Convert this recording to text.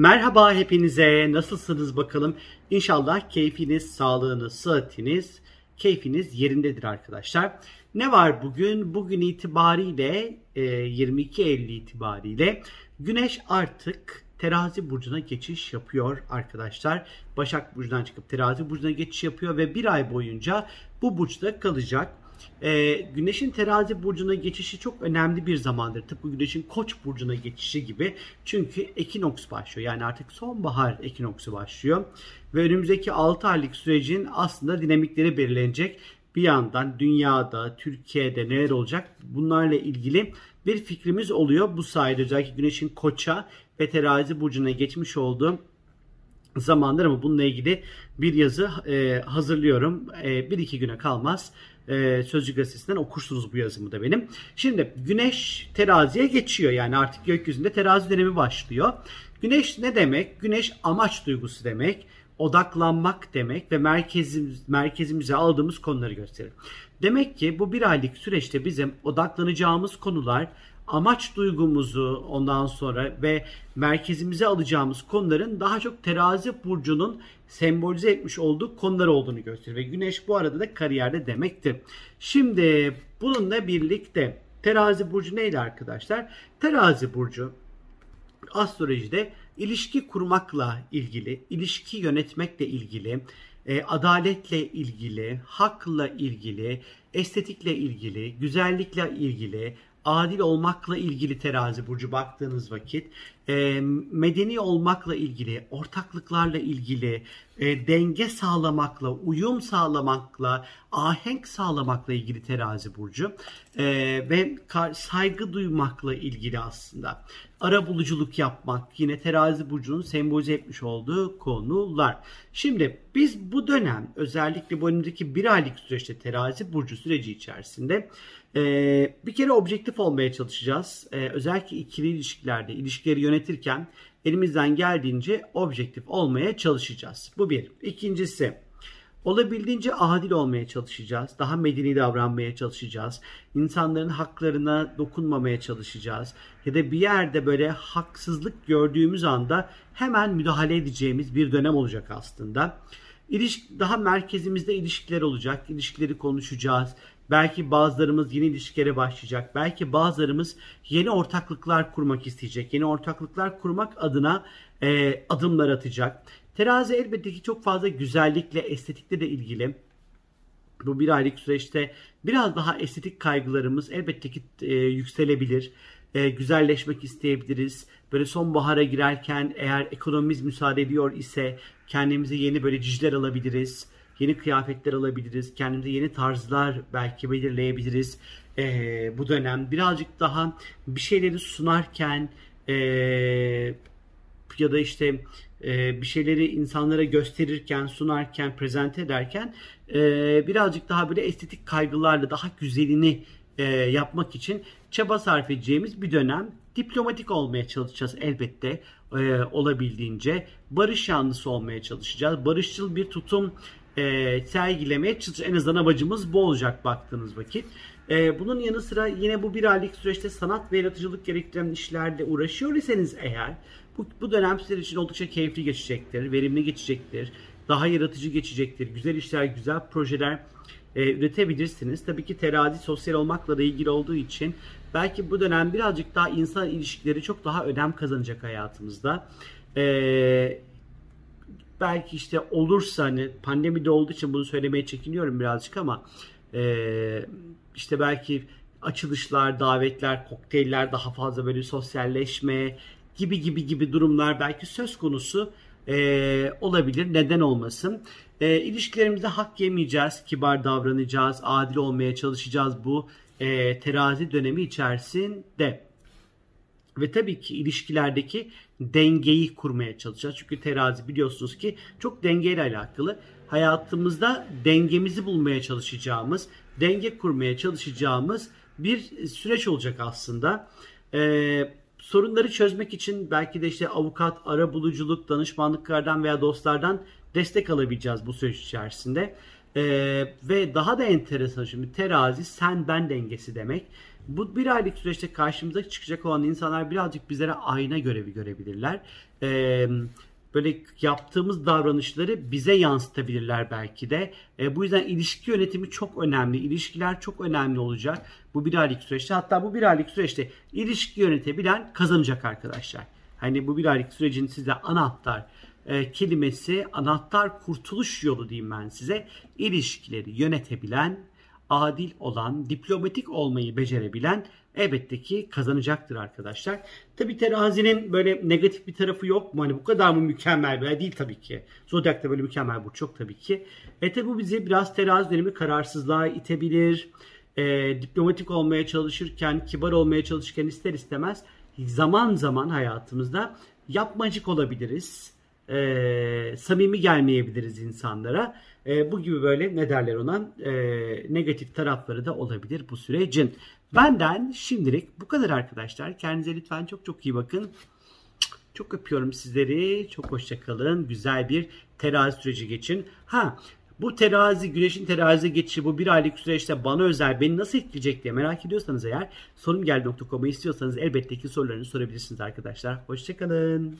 Merhaba hepinize. Nasılsınız bakalım? İnşallah keyfiniz, sağlığınız, sıhhatiniz, keyfiniz yerindedir arkadaşlar. Ne var bugün? Bugün itibariyle 22 Eylül itibariyle Güneş artık Terazi burcuna geçiş yapıyor arkadaşlar. Başak burcundan çıkıp Terazi burcuna geçiş yapıyor ve bir ay boyunca bu burçta kalacak. Ee, güneşin terazi burcuna geçişi çok önemli bir zamandır. Tıpkı güneşin koç burcuna geçişi gibi. Çünkü ekinoks başlıyor. Yani artık sonbahar ekinoksu başlıyor. Ve önümüzdeki 6 aylık sürecin aslında dinamikleri belirlenecek. Bir yandan dünyada, Türkiye'de neler olacak bunlarla ilgili bir fikrimiz oluyor. Bu sayede özellikle güneşin koça ve terazi burcuna geçmiş olduğu zamandır ama bununla ilgili bir yazı e, hazırlıyorum. E, bir iki güne kalmaz. E, Sözcü gazetesinden okursunuz bu yazımı da benim. Şimdi güneş teraziye geçiyor. Yani artık gökyüzünde terazi dönemi başlıyor. Güneş ne demek? Güneş amaç duygusu demek. Odaklanmak demek ve merkezimiz, merkezimize aldığımız konuları gösterir. Demek ki bu bir aylık süreçte bizim odaklanacağımız konular amaç duygumuzu ondan sonra ve merkezimize alacağımız konuların daha çok terazi burcunun sembolize etmiş olduğu konular olduğunu gösterir. Ve güneş bu arada da kariyerde demektir. Şimdi bununla birlikte terazi burcu neydi arkadaşlar? Terazi burcu astrolojide ilişki kurmakla ilgili, ilişki yönetmekle ilgili, e, adaletle ilgili, hakla ilgili, estetikle ilgili, güzellikle ilgili, adil olmakla ilgili terazi burcu baktığınız vakit e, medeni olmakla ilgili, ortaklıklarla ilgili, e, denge sağlamakla, uyum sağlamakla, ahenk sağlamakla ilgili terazi burcu e, ve saygı duymakla ilgili aslında. Ara buluculuk yapmak yine terazi burcunun sembolize etmiş olduğu konular. Şimdi biz bu dönem özellikle bu önümüzdeki bir aylık süreçte terazi burcu süreci içerisinde ee, bir kere objektif olmaya çalışacağız. Ee, özellikle ikili ilişkilerde ilişkileri yönetirken elimizden geldiğince objektif olmaya çalışacağız. Bu bir. İkincisi olabildiğince adil olmaya çalışacağız. Daha medeni davranmaya çalışacağız. İnsanların haklarına dokunmamaya çalışacağız. Ya da bir yerde böyle haksızlık gördüğümüz anda hemen müdahale edeceğimiz bir dönem olacak aslında. İliş daha merkezimizde ilişkiler olacak. İlişkileri konuşacağız. Belki bazılarımız yeni ilişkilere başlayacak. Belki bazılarımız yeni ortaklıklar kurmak isteyecek. Yeni ortaklıklar kurmak adına e, adımlar atacak. Terazi elbette ki çok fazla güzellikle, estetikle de ilgili. Bu bir aylık süreçte biraz daha estetik kaygılarımız elbette ki e, yükselebilir. E, güzelleşmek isteyebiliriz. Böyle sonbahara girerken eğer ekonomimiz müsaade ediyor ise kendimize yeni böyle ciciler alabiliriz yeni kıyafetler alabiliriz. Kendimize yeni tarzlar belki belirleyebiliriz. Ee, bu dönem birazcık daha bir şeyleri sunarken e, ya da işte e, bir şeyleri insanlara gösterirken, sunarken, prezente ederken e, birazcık daha böyle estetik kaygılarla daha güzelini e, yapmak için çaba sarf edeceğimiz bir dönem. Diplomatik olmaya çalışacağız elbette e, olabildiğince. Barış yanlısı olmaya çalışacağız. Barışçıl bir tutum e, sergilemeye çalışacağız. En azından amacımız bu olacak baktığınız vakit. E, bunun yanı sıra yine bu bir aylık süreçte sanat ve yaratıcılık gerektiren işlerle uğraşıyor iseniz eğer bu, bu dönem sizler için oldukça keyifli geçecektir, verimli geçecektir, daha yaratıcı geçecektir, güzel işler, güzel projeler e, üretebilirsiniz. Tabii ki terazi sosyal olmakla da ilgili olduğu için belki bu dönem birazcık daha insan ilişkileri çok daha önem kazanacak hayatımızda. E, belki işte olursa hani pandemide olduğu için bunu söylemeye çekiniyorum birazcık ama e, işte belki açılışlar, davetler, kokteyller daha fazla böyle sosyalleşme gibi gibi gibi durumlar belki söz konusu e, olabilir. Neden olmasın? E, ilişkilerimizde hak yemeyeceğiz, kibar davranacağız, adil olmaya çalışacağız bu e, terazi dönemi içerisinde. Ve tabii ki ilişkilerdeki dengeyi kurmaya çalışacağız. Çünkü terazi biliyorsunuz ki çok dengeyle alakalı. Hayatımızda dengemizi bulmaya çalışacağımız, denge kurmaya çalışacağımız bir süreç olacak aslında. Ee, sorunları çözmek için belki de işte avukat, ara buluculuk, danışmanlıklardan veya dostlardan destek alabileceğiz bu süreç içerisinde. Ee, ve daha da enteresan şimdi terazi sen ben dengesi demek. Bu bir aylık süreçte karşımıza çıkacak olan insanlar birazcık bizlere ayna görevi görebilirler. Ee, böyle yaptığımız davranışları bize yansıtabilirler belki de. E, bu yüzden ilişki yönetimi çok önemli. İlişkiler çok önemli olacak bu bir aylık süreçte. Hatta bu bir aylık süreçte ilişki yönetebilen kazanacak arkadaşlar. Hani bu bir aylık sürecin size anahtar e, kelimesi, anahtar kurtuluş yolu diyeyim ben size. İlişkileri yönetebilen, adil olan, diplomatik olmayı becerebilen elbette ki kazanacaktır arkadaşlar. Tabi terazinin böyle negatif bir tarafı yok mu? Hani bu kadar mı mükemmel bir değil tabii ki. Zodyak'ta böyle mükemmel burç yok tabii ki. E tabi bu bizi biraz terazi dönemi kararsızlığa itebilir. E, diplomatik olmaya çalışırken, kibar olmaya çalışırken ister istemez zaman zaman hayatımızda yapmacık olabiliriz. E, samimi gelmeyebiliriz insanlara. E, bu gibi böyle ne derler ona e, negatif tarafları da olabilir bu sürecin. Benden şimdilik bu kadar arkadaşlar. Kendinize lütfen çok çok iyi bakın. Çok öpüyorum sizleri. Çok hoşça kalın. Güzel bir terazi süreci geçin. Ha bu terazi, güneşin terazi geçişi bu bir aylık süreçte bana özel beni nasıl etkileyecek diye merak ediyorsanız eğer sorumgel.com'u istiyorsanız elbette ki sorularını sorabilirsiniz arkadaşlar. Hoşçakalın.